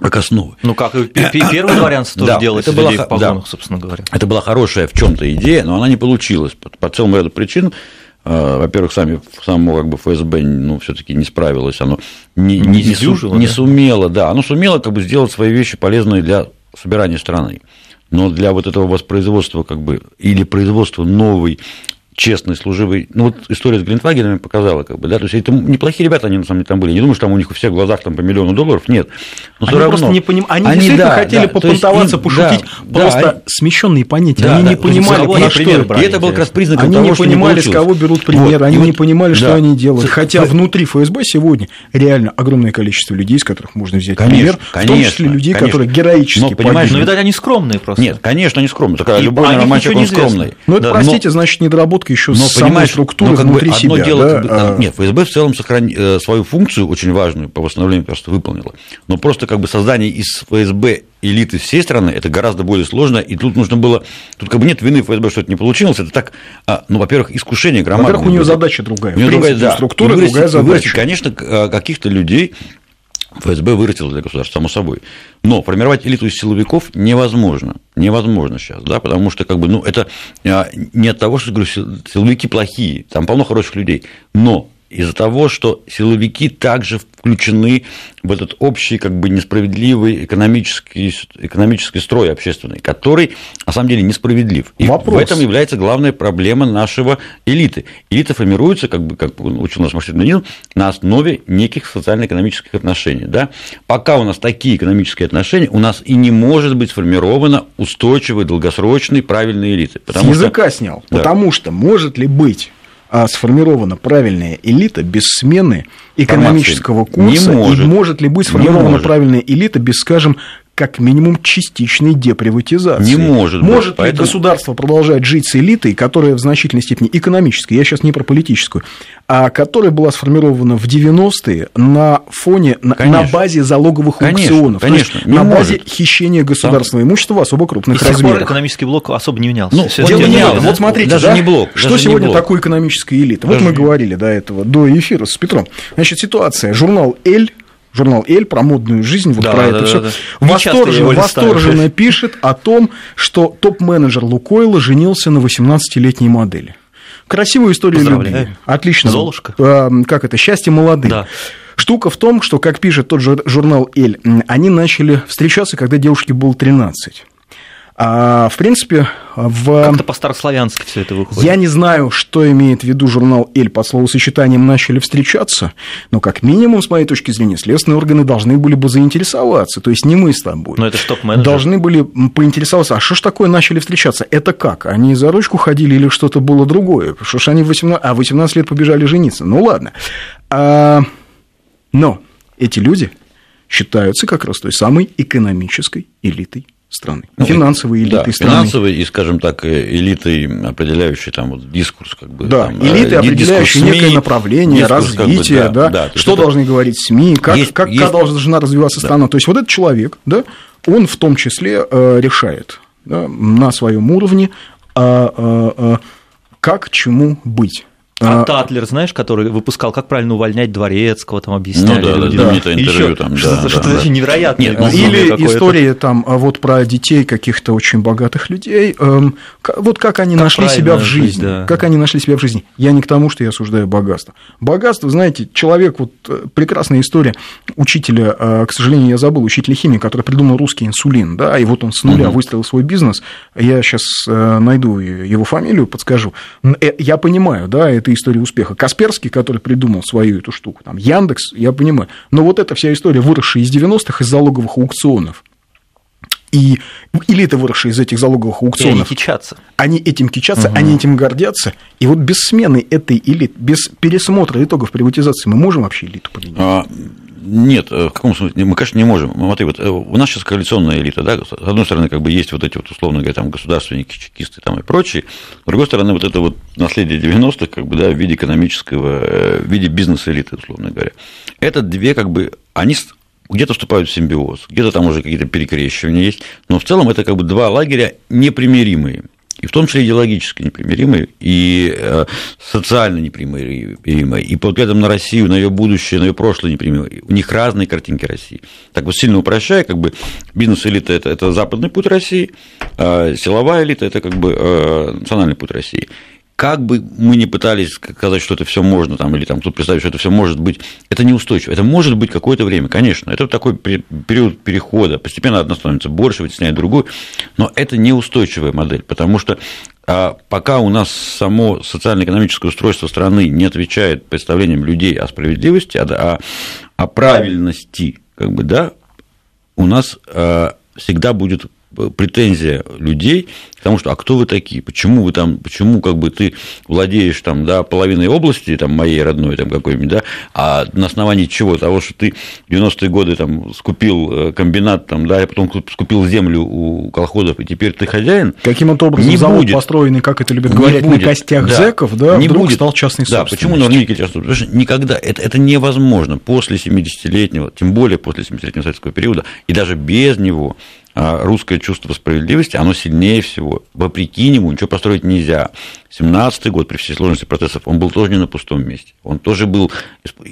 как основы. Ну, как и пе- пе- первое дворянство тоже *coughs* Да, делать это была в погонах, да. собственно говоря. Это была хорошая в чем-то идея, но она не получилась по, по целому ряду причин. Э, Во-первых, сами, само как бы ФСБ ну, все-таки не справилось, оно не, не, не, сдюжило, не да? сумело, да, оно сумело как бы сделать свои вещи полезные для собирания страны. но для вот этого воспроизводства как бы, или производства новой честный, служивый. Ну, вот история с Гринтвагенами показала, как бы, да, то есть это неплохие ребята они на самом деле там были. Не думаю, что там у них у всех в глазах там по миллиону долларов, нет. Но они просто не понимали, они, они действительно да, хотели да, попонтоваться, пошутить, да, просто да, смещенные понятия. Да, они да, не понимали, про что пример брали, И это был как раз признак они того, не что понимали, с кого берут пример, вот, они вот, не понимали, что да. они делают. Хотя внутри ФСБ сегодня реально огромное количество людей, из которых можно взять пример, в том числе людей, которые героически погибли. Но, видать, они скромные просто. Нет, конечно, они скромные. Любой нормальный человек, он скромный. Ну, это, простите, значит, недоработка еще с самой структуры как внутри бы одно себя. Дело, да? как бы, а... Нет, ФСБ в целом сохрани... Э, свою функцию очень важную по восстановлению просто выполнила. Но просто как бы создание из ФСБ элиты всей страны, это гораздо более сложно, и тут нужно было, тут как бы нет вины ФСБ, что это не получилось, это так, а, ну, во-первых, искушение громадное. Во-первых, у нее задача другая, у нее другая, да. структура, вырастить, другая задача. Вырастить, конечно, а, каких-то людей, ФСБ вырастил для государства, само собой. Но формировать элиту из силовиков невозможно. Невозможно сейчас, да, потому что, как бы, ну, это а, не от того, что, говорю, силовики плохие, там полно хороших людей, но из-за того, что силовики также включены в этот общий, как бы несправедливый экономический, экономический строй общественный, который на самом деле несправедлив. И Вопрос. в этом является главная проблема нашего элиты. Элита формируется, как бы, как учил наш марксизм на основе неких социально-экономических отношений. Да? Пока у нас такие экономические отношения, у нас и не может быть сформирована устойчивая, долгосрочная, правильная элита. С языка что... снял. Да. Потому что может ли быть а, сформирована правильная элита без смены экономического курса? Не может. И может ли быть сформирована правильная элита без, скажем, как минимум частичной деприватизации. Не может быть. Может ли государство продолжать жить с элитой, которая в значительной степени экономическая, я сейчас не про политическую, а которая была сформирована в 90-е на фоне, конечно. на базе залоговых конечно, аукционов, конечно, есть на базе может. хищения государственного имущества в особо крупных и размерах. И экономический блок особо не менялся. Ну, дело не менялось. Вот смотрите, даже да, не блок, что даже сегодня блок. такое экономическая элита? Даже вот мы не... говорили до этого, до эфира с Петром. Значит, ситуация. Журнал «Эль» журнал «Эль» про модную жизнь, вот да, про да, это да, все. Да. Восторженно, восторженно пишет о том, что топ-менеджер Лукойла женился на 18-летней модели. Красивая история любви. Отлично. Золушка. А, как это? Счастье молодых. Да. Штука в том, что, как пишет тот же журнал «Эль», они начали встречаться, когда девушке было 13. А, в принципе, в... Как-то по-старославянски все это выходит. Я не знаю, что имеет в виду журнал «Эль» под словосочетанием «начали встречаться», но как минимум, с моей точки зрения, следственные органы должны были бы заинтересоваться, то есть не мы с тобой. Но это что менеджер Должны были поинтересоваться, а что ж такое начали встречаться? Это как? Они за ручку ходили или что-то было другое? Что ж они 18... А, 18 лет побежали жениться? Ну, ладно. А... Но эти люди считаются как раз той самой экономической элитой страны, ну, финансовой элитой да, страны. Финансовой и, скажем так, э, элитой, определяющей там вот дискурс, как бы. Да, там, элиты, определяющие СМИ, некое направление, развитие, как бы, да, да, да что должны это... говорить СМИ, как, есть, как, есть... как должна развиваться да. страна. То есть вот этот человек, да, он в том числе э, решает да, на своем уровне, а, а, как чему быть. А, а Татлер, знаешь, который выпускал «Как правильно увольнять дворецкого», там объясняли. Ну, да, да, да, интервью там, Что-то да, что да, да. невероятное. Нет, ну, или история там а вот про детей каких-то очень богатых людей, эм, вот как они как нашли себя в жизни, жить, да. как они нашли себя в жизни. Я не к тому, что я осуждаю богатство. Богатство, знаете, человек, вот э, прекрасная история учителя, э, к сожалению, я забыл, учителя химии, который придумал русский инсулин, да, и вот он с нуля угу. выстроил свой бизнес. Я сейчас э, найду его фамилию, подскажу. Я понимаю, да, это история успеха. Касперский, который придумал свою эту штуку, там, Яндекс, я понимаю. Но вот эта вся история, выросшая из 90-х, из залоговых аукционов, и элиты, выросшие из этих залоговых аукционов, и они кичатся. Они этим кичатся, угу. они этим гордятся. И вот без смены этой элиты, без пересмотра итогов приватизации мы можем вообще элиту поменять? А, нет, э, в каком смысле? Мы, конечно, не можем. Смотри, вот э, у нас сейчас коалиционная элита, да, с одной стороны, как бы есть вот эти вот, условно говоря, там, государственники, чекисты там и прочие, с другой стороны, вот это вот наследие 90-х, как бы, да, в виде экономического, э, в виде бизнес-элиты, условно говоря. Это две, как бы, они где-то вступают в симбиоз, где-то там уже какие-то перекрещивания есть, но в целом это как бы два лагеря непримиримые и в том числе идеологически непримиримые, и э, социально непримиримые, и по взглядам на Россию, на ее будущее, на ее прошлое непримиримые. У них разные картинки России. Так вот, сильно упрощая, как бы бизнес-элита – это, это западный путь России, а силовая элита – это как бы э, национальный путь России. Как бы мы ни пытались сказать, что это все можно, там, или там тут представить, что это все может быть, это неустойчиво. Это может быть какое-то время, конечно. Это такой период перехода. Постепенно одно становится больше, вытесняет другую, но это неустойчивая модель, потому что а пока у нас само социально-экономическое устройство страны не отвечает представлениям людей о справедливости, о, о правильности, как бы, да, у нас а, всегда будет претензия людей к тому, что а кто вы такие, почему вы там, почему как бы ты владеешь там, да, половиной области, там, моей родной там какой-нибудь, да, а на основании чего? Того, что ты в 90-е годы там скупил э, комбинат, там, да, и потом скупил землю у колхозов, и теперь ты хозяин. Каким-то образом не завод будет. построенный, как это любят говорить, не будет. на костях да. зэков, да, не вдруг будет. стал частной да, почему Норникель частной Потому что никогда, это, это невозможно после 70-летнего, тем более после 70-летнего советского периода, и даже без него а русское чувство справедливости, оно сильнее всего. Вопреки нему ничего построить нельзя. 17-й год, при всей сложности процессов, он был тоже не на пустом месте. Он тоже был...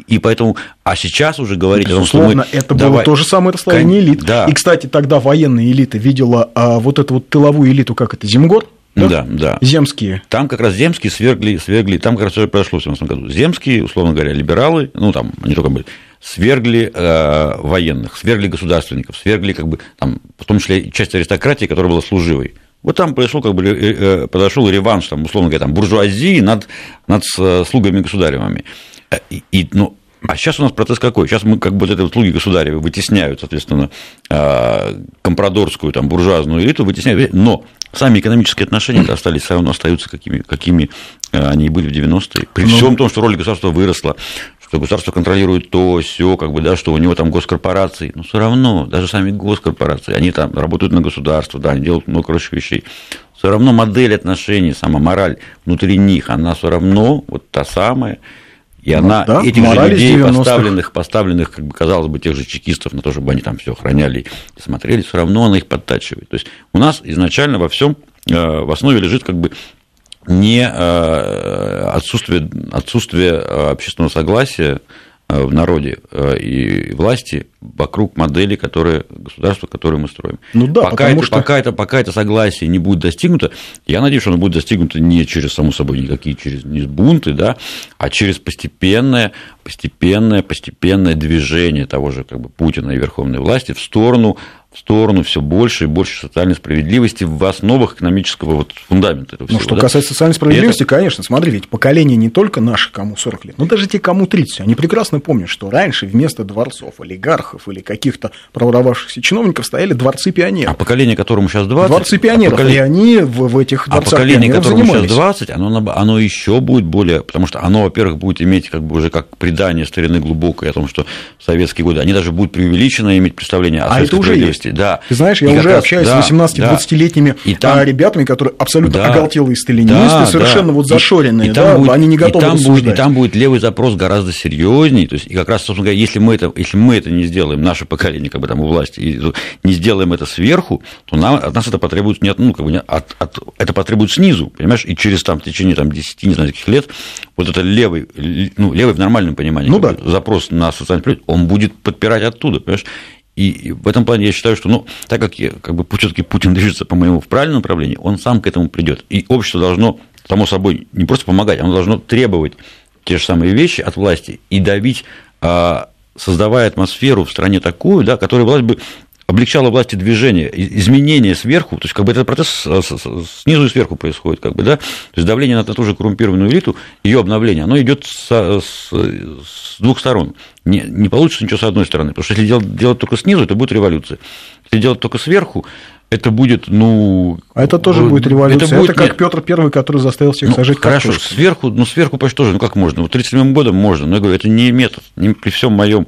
И поэтому... А сейчас уже говорить о том, что мы... это Давай... было то же самое расслоение элит. Да. И, кстати, тогда военная элита видела а, вот эту вот тыловую элиту, как это, Зимгор, да? да, да. Земские. Там как раз земские свергли, свергли, там как раз все произошло в 17 году. Земские, условно говоря, либералы, ну, там, они только были, свергли э, военных, свергли государственников, свергли, как бы, там, в том числе часть аристократии, которая была служивой. Вот там произошел, как бы, э, подошел реванш, там, условно говоря, там, буржуазии над, над э, слугами государевыми. Э, и, и, ну, а сейчас у нас процесс какой? Сейчас мы как бы вот эти вот слуги государевы вытесняют, соответственно, компрадорскую, там, буржуазную элиту, вытесняют, но сами экономические отношения остались, все равно остаются какими, какими они были в 90-е. При ну, всем том, что роль государства выросла, что государство контролирует то, все, как бы, да, что у него там госкорпорации, но все равно, даже сами госкорпорации, они там работают на государство, да, они делают много хороших вещей. Все равно модель отношений, сама мораль внутри них, она все равно вот та самая, и ну, она да, этих же людей, поставленных, поставленных, как бы казалось бы, тех же чекистов на то, чтобы они там все охраняли и смотрели, все равно она их подтачивает. То есть у нас изначально во всем э, в основе лежит как бы не э, отсутствие, отсутствие э, общественного согласия э, в народе и власти вокруг модели, которые, государства, которое мы строим. Ну да, пока, это, что... пока, это, пока это согласие не будет достигнуто, я надеюсь, что оно будет достигнуто не через, само собой, никакие через не бунты, да, а через постепенное, постепенное, постепенное движение того же как бы, Путина и верховной власти в сторону в сторону все больше и больше социальной справедливости в основах экономического вот фундамента этого всего. Ну, что да? касается социальной справедливости, это... конечно, смотри, ведь поколение не только наши, кому 40 лет, но даже те, кому 30, они прекрасно помнят, что раньше вместо дворцов, олигархов или каких-то проворовавшихся чиновников стояли дворцы пионеров. А поколение, которому сейчас 20... Дворцы пионеров, а поколение... и они в, в этих а дворцах А поколение, которому занимались. сейчас 20, оно, оно еще будет более... Потому что оно, во-первых, будет иметь как бы уже как предание старины глубокой о том, что в советские годы они даже будут преувеличенно иметь представление о а это уже есть есть. Да. Ты знаешь, я и уже общаюсь да, с 18-20-летними да. там, ребятами, которые абсолютно да, оголтелые сталинисты, да, совершенно да. вот зашоренные, и, да, будет, они не готовы и там, будет, и там будет левый запрос гораздо серьезнее. То есть, и как раз, собственно говоря, если мы это, если мы это не сделаем, наше поколение, как бы там у власти, и не сделаем это сверху, то нам, от нас это потребуется не ну, как бы, от, от, это потребует снизу, понимаешь, и через там, в течение там, 10, не знаю, каких лет, вот это левый, ну, левый в нормальном понимании, ну, да. запрос на социальный приоритет, он будет подпирать оттуда, понимаешь, и в этом плане я считаю, что, ну, так как, я, как бы все-таки Путин движется, по-моему, в правильном направлении, он сам к этому придет. И общество должно, само собой, не просто помогать, оно должно требовать те же самые вещи от власти и давить, а, создавая атмосферу в стране такую, да, которая власть бы облегчало власти движение, изменение сверху, то есть как бы этот процесс снизу и сверху происходит, как бы, да, то есть давление на ту же коррумпированную элиту, ее обновление, оно идет с, с, с двух сторон. Не, не получится ничего с одной стороны, потому что если делать, делать только снизу, это будет революция. Если делать только сверху, это будет, ну... А это тоже будет революция. Это, будет, это как. Петр Первый, который заставил всех ну, сажать Хорошо, картошку. сверху, ну, сверху почти тоже, ну, как можно? Вот 37 годом можно, но я говорю, это не метод. Не, при всем моем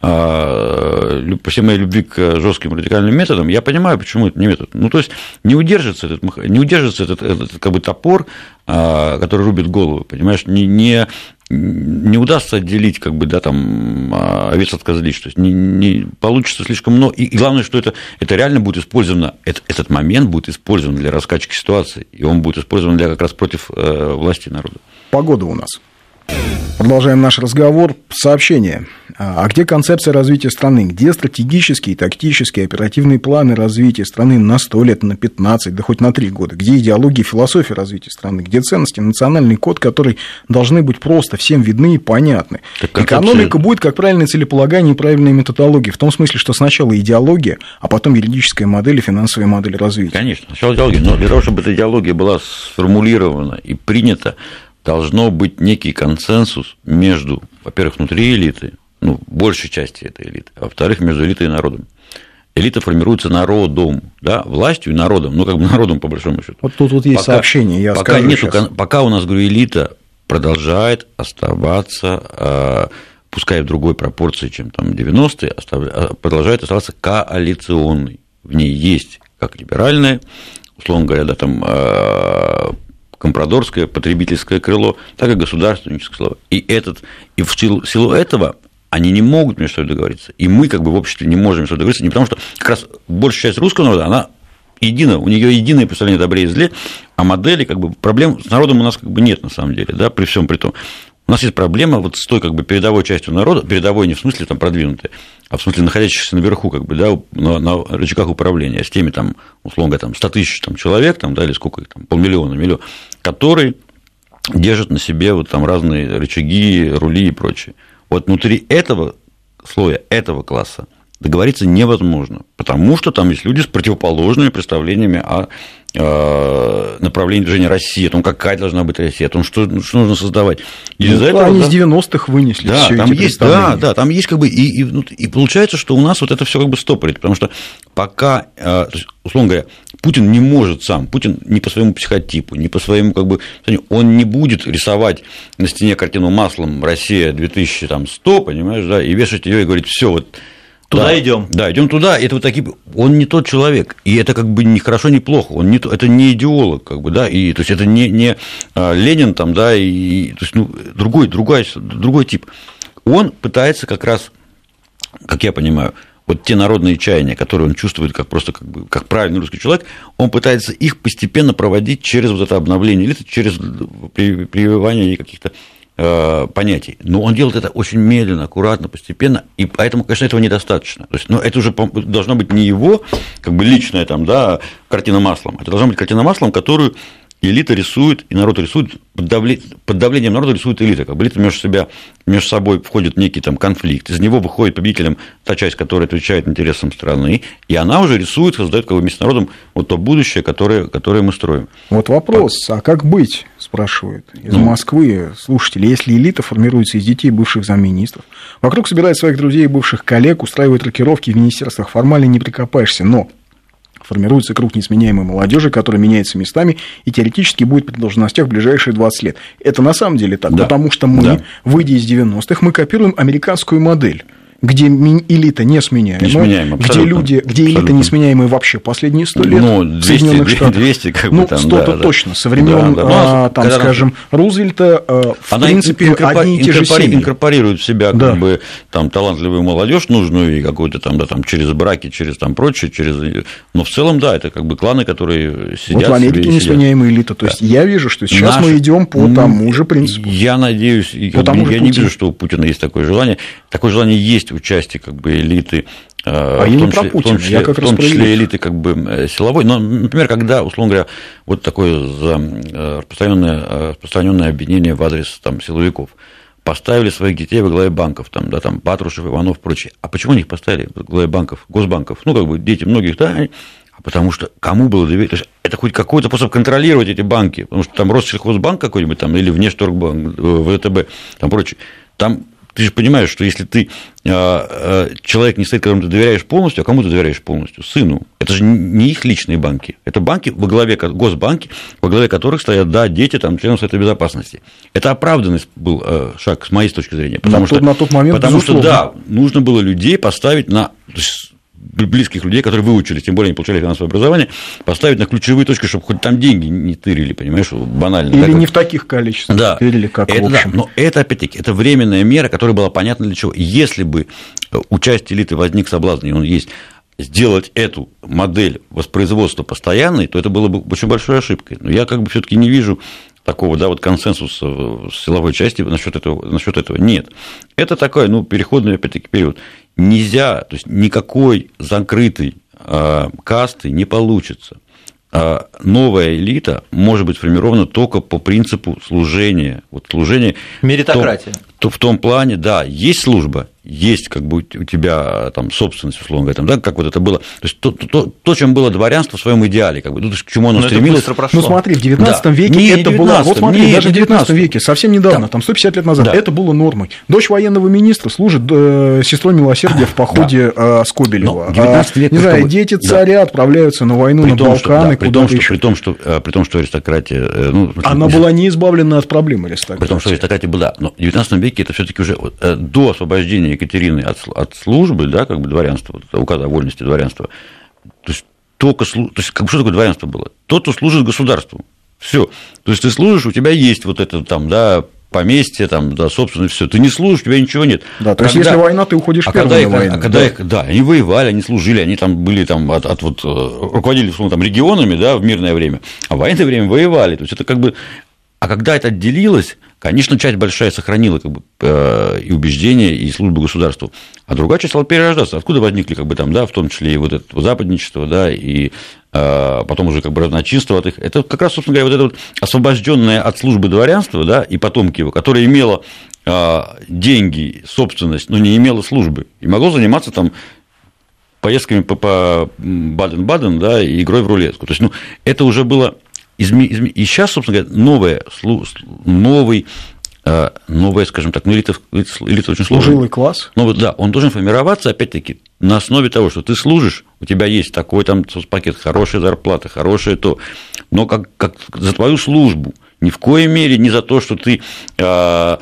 по всей моей любви к жестким радикальным методам, я понимаю, почему это не метод. Ну, то есть не удержится этот, не удержится этот, этот как бы топор, а, который рубит голову, понимаешь, не, не, не удастся отделить, как бы, да, там, а, овец от козлищ, то есть не, не получится слишком много, и, и главное, что это, это реально будет использовано, это, этот момент будет использован для раскачки ситуации, и он будет использован для как раз против э, власти народа. Погода у нас. Продолжаем наш разговор. Сообщение. А где концепция развития страны? Где стратегические, тактические, оперативные планы развития страны на 100 лет, на 15, да хоть на 3 года? Где идеология философия развития страны? Где ценности, национальный код, который должны быть просто всем видны и понятны? Так Экономика будет как правильное целеполагание и правильная методология. В том смысле, что сначала идеология, а потом юридическая модель и финансовая модель развития. Конечно, сначала идеология. Но для того, чтобы эта идеология была сформулирована и принята, должно быть некий консенсус между, во-первых, внутри элиты, ну, большей части этой элиты, а во-вторых, между элитой и народом. Элита формируется народом, да, властью и народом, ну, как бы *laughs* народом, по большому счету. Вот тут вот есть пока, сообщение, я пока скажу нету, сейчас. Пока у нас, говорю, элита продолжает оставаться, а, пускай в другой пропорции, чем там 90-е, а, продолжает оставаться коалиционной. В ней есть как либеральная, условно говоря, да, там а, компрадорское, потребительское крыло, так и государственническое слово. И, этот, и в силу, силу этого они не могут между собой договориться. И мы, как бы, в обществе не можем между собой договориться, не потому что как раз большая часть русского народа, она едина, у нее единое представление о добре и зле, а модели, как бы, проблем с народом у нас как бы нет на самом деле, да, при всем при том. У нас есть проблема вот с той как бы передовой частью народа, передовой не в смысле там продвинутой, а в смысле находящихся наверху, как бы, да, на, на рычагах управления, с теми там, условно говоря, там 100 тысяч там, человек, там, да, или сколько их там, полмиллиона, миллион, которые держат на себе вот там разные рычаги, рули и прочее. Вот внутри этого слоя, этого класса договориться невозможно, потому что там есть люди с противоположными представлениями о Э, направлении движения России, о том, какая должна быть Россия, о том, что, что нужно создавать. И ну, этого, они да, с 90-х вынесли да, там есть, да, да, там есть как бы, и, и, ну, и получается, что у нас вот это все как бы стопорит, потому что пока, э, условно говоря, Путин не может сам, Путин не по своему психотипу, не по своему, как бы, он не будет рисовать на стене картину маслом Россия 2100, понимаешь, да, и вешать ее и говорить, все, вот Туда да, идем. Да, идем туда. Это вот такие. Он не тот человек. И это как бы не хорошо, не плохо. Он не, это не идеолог, как бы, да, и то есть это не, не а, Ленин там, да, и то есть, ну, другой, другой, другой тип. Он пытается как раз, как я понимаю, вот те народные чаяния, которые он чувствует как просто как, бы, как правильный русский человек, он пытается их постепенно проводить через вот это обновление элиты, через прививание каких-то Э, понятий. Но он делает это очень медленно, аккуратно, постепенно, и поэтому, конечно, этого недостаточно. То есть, ну, это уже должно быть не его, как бы личная там, да, картина маслом, это должна быть картина маслом, которую элита рисует, и народ рисует, под, давле... под давлением народа рисует элита. Как бы элита между, себя, между собой входит в некий там конфликт, из него выходит победителем та часть, которая отвечает интересам страны, и она уже рисует, создает как бы вместе с народом вот то будущее, которое, которое мы строим. Вот вопрос, а как быть, спрашивают из ну, Москвы слушатели, если элита формируется из детей бывших замминистров, вокруг собирает своих друзей и бывших коллег, устраивает рокировки в министерствах, формально не прикопаешься, но формируется круг несменяемой молодежи, которая меняется местами и теоретически будет при должностях в ближайшие 20 лет. Это на самом деле так, да. потому что мы, да. выйдя из 90-х, мы копируем американскую модель где элита несменяемая, несменяема, где люди, где элита абсолютно. несменяемая вообще последние сто лет ну, 200, в Соединенных Штатах. 200, как бы ну, там, 100 да, точно, со времен, да, да. а, там, скажем, она... Рузвельта, а, в она принципе, инкорпор... одни и те же семьи. инкорпорирует в себя да. как бы, там, талантливую молодежь нужную и какую-то там, да, там, через браки, через там прочее, через... Но в целом, да, это как бы кланы, которые сидят Вот в Америке несменяемая элита. То есть, да. я вижу, что сейчас Наш... мы идем по тому же принципу. Я надеюсь, по тому я не вижу, что у Путина есть такое желание. Такое желание есть у части как бы элиты, э, а в, том числе, в том числе, в том числе элиты как бы э, силовой. Но, например, когда, условно говоря, вот такое э, распространенное, распространенное обвинение в адрес там, силовиков, поставили своих детей во главе банков, там, да, там, Патрушев, Иванов, прочие. А почему они их поставили во главе банков, госбанков? Ну, как бы дети многих, да, а потому что кому было доверить? То есть это хоть какой-то способ контролировать эти банки, потому что там Россельхозбанк какой-нибудь там, или Внешторгбанк, ВТБ, там прочее, там ты же понимаешь, что если ты а, а, человек не стоит, которому ты доверяешь полностью, а кому ты доверяешь полностью? Сыну. Это же не их личные банки. Это банки во главе, госбанки, во главе которых стоят, да, дети, там, члены Совета Безопасности. Это оправданный был а, шаг, с моей точки зрения. Потому, на что, на тот момент, потому что, да, нужно было людей поставить на близких людей, которые выучились, тем более не получали финансовое образование, поставить на ключевые точки, чтобы хоть там деньги не тырили, понимаешь, банально. Или не в таких количествах да. тырили, как это, в общем. Да. Но это, опять-таки, это временная мера, которая была понятна для чего. Если бы э, у части элиты возник соблазн, и он есть, сделать эту модель воспроизводства постоянной, то это было бы очень большой ошибкой. Но я как бы все-таки не вижу такого, да, вот консенсуса в силовой части насчет этого, насчет этого нет. Это такой, ну, переходный, опять-таки, период. Нельзя, то есть никакой закрытой э, касты не получится. А новая элита может быть формирована только по принципу служения. Вот служение Меритократия. То, то в том плане, да, есть служба, есть как бы у тебя там собственность, условно говоря, там, да, как вот это было. То есть то, то, то, чем было дворянство в своем идеале, как бы, ну, к чему оно Но стремилось. Ну, смотри, в 19 да. веке не, это было. Вот смотри, не, даже в 19 веке, совсем недавно, там, там 150 лет назад, да. это было нормой. Дочь военного министра служит э, сестрой милосердия в походе да. э, Скобелева. 19 век, а, не знаю, дети царя да. отправляются на войну при на том, Балканы, что, да, при, том, что, при, том, что, э, при том, что аристократия. Э, ну, Она была не избавлена от проблем аристократии. При том, что аристократия была. Но в 19 веке это все-таки уже э, до освобождения Екатерины от, от службы, да, как бы дворянства, указа о вольности дворянства, то есть только то есть, как что такое дворянство было? Тот, кто служит государству. Все. То есть ты служишь, у тебя есть вот это там, да, поместье, там, да, собственно, все. Ты не служишь, у тебя ничего нет. Да, то когда, есть, если война, ты уходишь а когда их, войну. А когда да. их, да, они воевали, они служили, они там были там от, от вот, э, руководили, условно, там, регионами, да, в мирное время, а в военное время воевали. То есть это как бы а когда это отделилось, конечно, часть большая сохранила как бы, э, и убеждения, и службу государству, а другая часть стала перерождаться. Откуда возникли, как бы, там, да, в том числе и вот это западничество, да, и э, потом уже как бы разночинство от их. Это как раз, собственно говоря, вот это вот освобожденное от службы дворянства, да, и потомки его, которое имело э, деньги, собственность, но не имело службы, и могло заниматься там поездками по, по Баден-Баден, да, и игрой в рулетку. То есть, ну, это уже было изме... Изме... И сейчас, собственно говоря, новое, новый э, новая, скажем так, ну, элита, элита очень сложная. Служилый класс. Ну, да, он должен формироваться, опять-таки, на основе того, что ты служишь, у тебя есть такой там пакет, хорошая зарплата, хорошее то, но как, как за твою службу, ни в коей мере не за то, что ты э,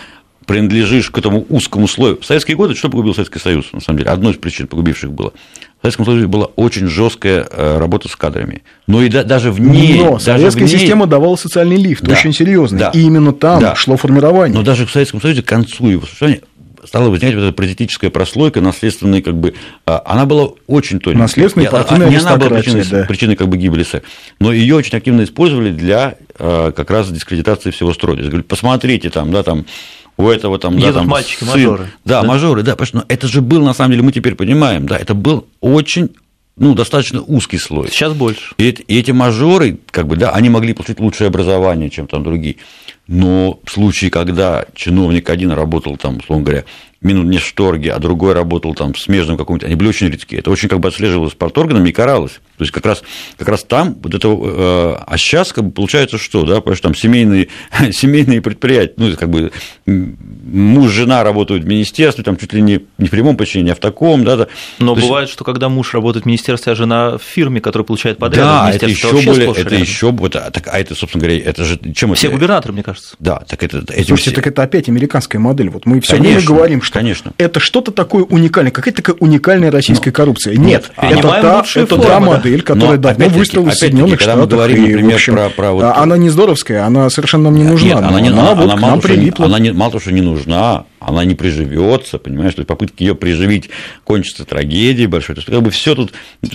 принадлежишь к этому узкому слою. В советские годы что погубил Советский Союз, на самом деле? Одной из причин погубивших было. В Советском Союзе была очень жесткая э, работа с кадрами. Но и да, даже в ней... Но даже советская ней... система давала социальный лифт, да, очень серьезный. Да, и именно там да. шло формирование. Но даже в Советском Союзе к концу его существования стала возникать вот эта паразитическая прослойка, наследственная, как бы, а, она была очень тоненькая. Наследственная партийная Не она была причиной, да. причиной как бы гибели СССР, но ее очень активно использовали для а, как раз дискредитации всего строя. Говорят, посмотрите там, да, там у этого там, да, там мальчики, сын. мажоры. Да, да, мажоры, да, потому что это же был, на самом деле, мы теперь понимаем, да, это был очень ну, достаточно узкий слой. Сейчас больше. И, и эти мажоры, как бы, да, они могли получить лучшее образование, чем там другие. Но в случае, когда чиновник один работал там, условно говоря, минут не в шторге, а другой работал там в смежном каком-то, они были очень редкие. Это очень как бы отслеживалось парторганами и каралось. То есть как раз, как раз там вот это, э, а сейчас как бы получается что, да, потому что там семейные, *laughs* семейные предприятия, ну, как бы муж, жена работают в министерстве, там чуть ли не, не в прямом подчинении, а в таком, да, да. Но То бывает, есть... что когда муж работает в министерстве, а жена в фирме, которая получает подряд да, это еще более, это еще, вот, а, так, а это, собственно говоря, это же, чем Все это? губернаторы, мне кажется. Да, так это... Этим Слушайте, все... так это опять американская модель, вот мы все время говорим, что конечно. это что-то такое уникальное, какая-то такая уникальная российская ну, коррупция. Нет, нет это, та, это та модель, которая давно выстрелила в Соединенных Штатах. говорим, например, и, общем, про, про вот... Она не здоровская, она совершенно нам не нужна. Нет, она, не, она, она, вот она, мало, прилипла. Она не, мало того, что не нужна, она не приживется, понимаешь, то есть попытки ее приживить кончатся трагедией большой. То есть, как бы все тут,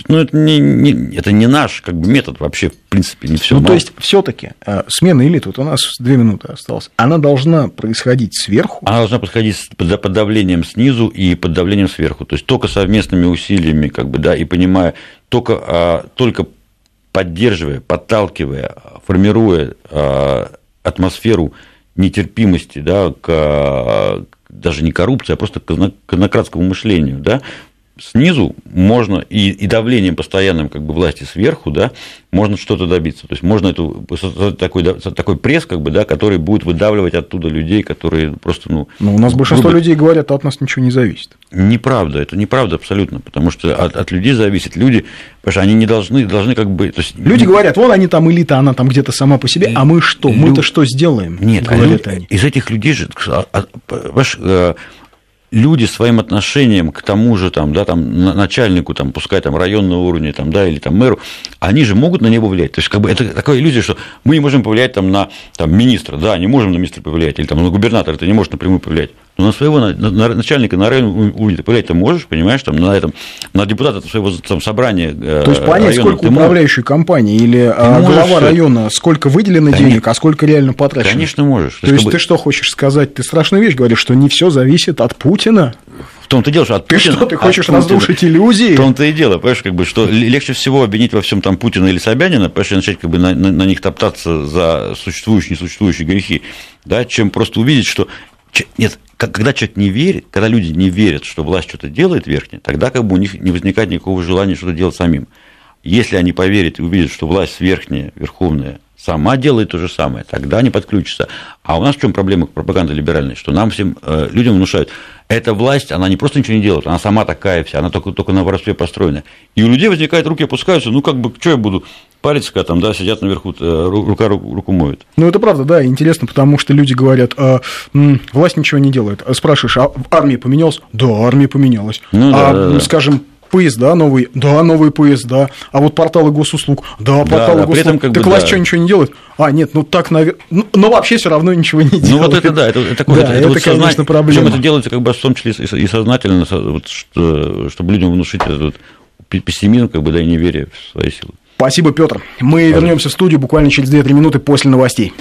ну, это не, не, это не наш как бы, метод вообще, в принципе, не все. Ну, то есть, все-таки э, смена элит, вот у нас две минуты осталось, она должна происходить сверху. Она должна происходить под давлением снизу и под давлением сверху. То есть только совместными усилиями, как бы, да, и понимая, только, а, только поддерживая, подталкивая, формируя а, атмосферу нетерпимости да, к, даже не коррупции, а просто к мышлению, да, снизу можно и, и давлением постоянным как бы власти сверху, да, можно что-то добиться. То есть можно эту, такой, такой пресс, как бы, да, который будет выдавливать оттуда людей, которые просто, ну... Но у нас большинство грубо... людей говорят, а от нас ничего не зависит. Неправда, это неправда абсолютно, потому что от, от людей зависит. Люди, потому что они не должны, должны как бы... То есть... Люди говорят, вон они там элита, она там где-то сама по себе, а мы что? Мы-то что сделаем? Нет, говорят а люди, они. из этих людей же, а, а, понимаешь, э, люди своим отношением к тому же там, да, там, начальнику, там, пускай там районного уровня, там, да, или там мэру, они же могут на него влиять. То есть, как бы это такая иллюзия, что мы не можем повлиять там, на там, министра, да, не можем на министра повлиять, или там, на губернатора, это не может напрямую повлиять. Ну, на своего на, на, начальника на район уровне повлиять ты можешь, понимаешь, там, на этом, на депутата своего там, собрания э, То есть понять, района, сколько управляющей компании или а, глава можешь... района, сколько выделено Конечно. денег, а сколько реально потрачено? Конечно, можешь. То, То есть, ты что хочешь сказать? Ты страшную вещь говоришь, что не все зависит от Путина? В том-то и дело, что от ты Путина... что, ты хочешь разрушить иллюзии? В том-то и дело, понимаешь, как бы, что легче всего обвинить во всем там Путина или Собянина, понимаешь, и начать как бы на, на, на них топтаться за существующие, несуществующие грехи, да, чем просто увидеть, что нет, когда человек не верит, когда люди не верят, что власть что-то делает верхняя, тогда как бы у них не возникает никакого желания что-то делать самим. Если они поверят и увидят, что власть верхняя, верховная, сама делает то же самое, тогда они подключатся. А у нас в чем проблема пропаганды либеральной? Что нам всем э, людям внушают, эта власть, она не просто ничего не делает, она сама такая вся, она только, только на воровстве построена. И у людей возникает, руки опускаются, ну как бы, что я буду париться, когда там, да, сидят наверху, э, рука руку моют. Ну, это правда, да, интересно, потому что люди говорят, а, власть ничего не делает. Спрашиваешь, а армия поменялась? Да, армия поменялась. Ну, да, а, да, да. скажем, поезда новые, да, новые поезда, а вот порталы госуслуг, да, порталы да, госуслуг, этом, как так бы, власть да. что, ничего не делает? А, нет, ну так, наверное, ну, но вообще все равно ничего не делает. Ну вот это да, это, это, да, это, это, это вот конечно, сознание, проблема. Причем это делается как бы в том числе и сознательно, вот, что, чтобы людям внушить этот пессимизм, как бы, да, и неверие в свои силы. Спасибо, Петр. Мы вернемся в студию буквально через 2-3 минуты после новостей.